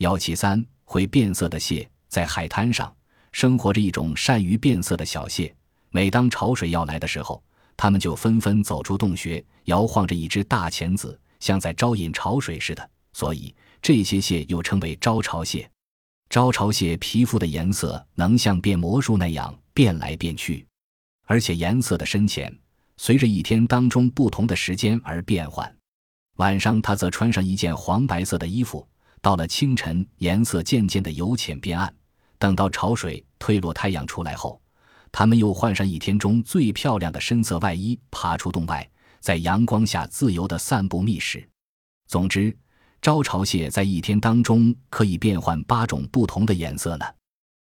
幺七三会变色的蟹，在海滩上生活着一种善于变色的小蟹。每当潮水要来的时候，它们就纷纷走出洞穴，摇晃着一只大钳子，像在招引潮水似的。所以这些蟹又称为招潮蟹。招潮蟹皮肤的颜色能像变魔术那样变来变去，而且颜色的深浅随着一天当中不同的时间而变换。晚上，它则穿上一件黄白色的衣服；到了清晨，颜色渐渐的由浅变暗。等到潮水退落，太阳出来后。他们又换上一天中最漂亮的深色外衣，爬出洞外，在阳光下自由的散步觅食。总之，招潮蟹在一天当中可以变换八种不同的颜色呢。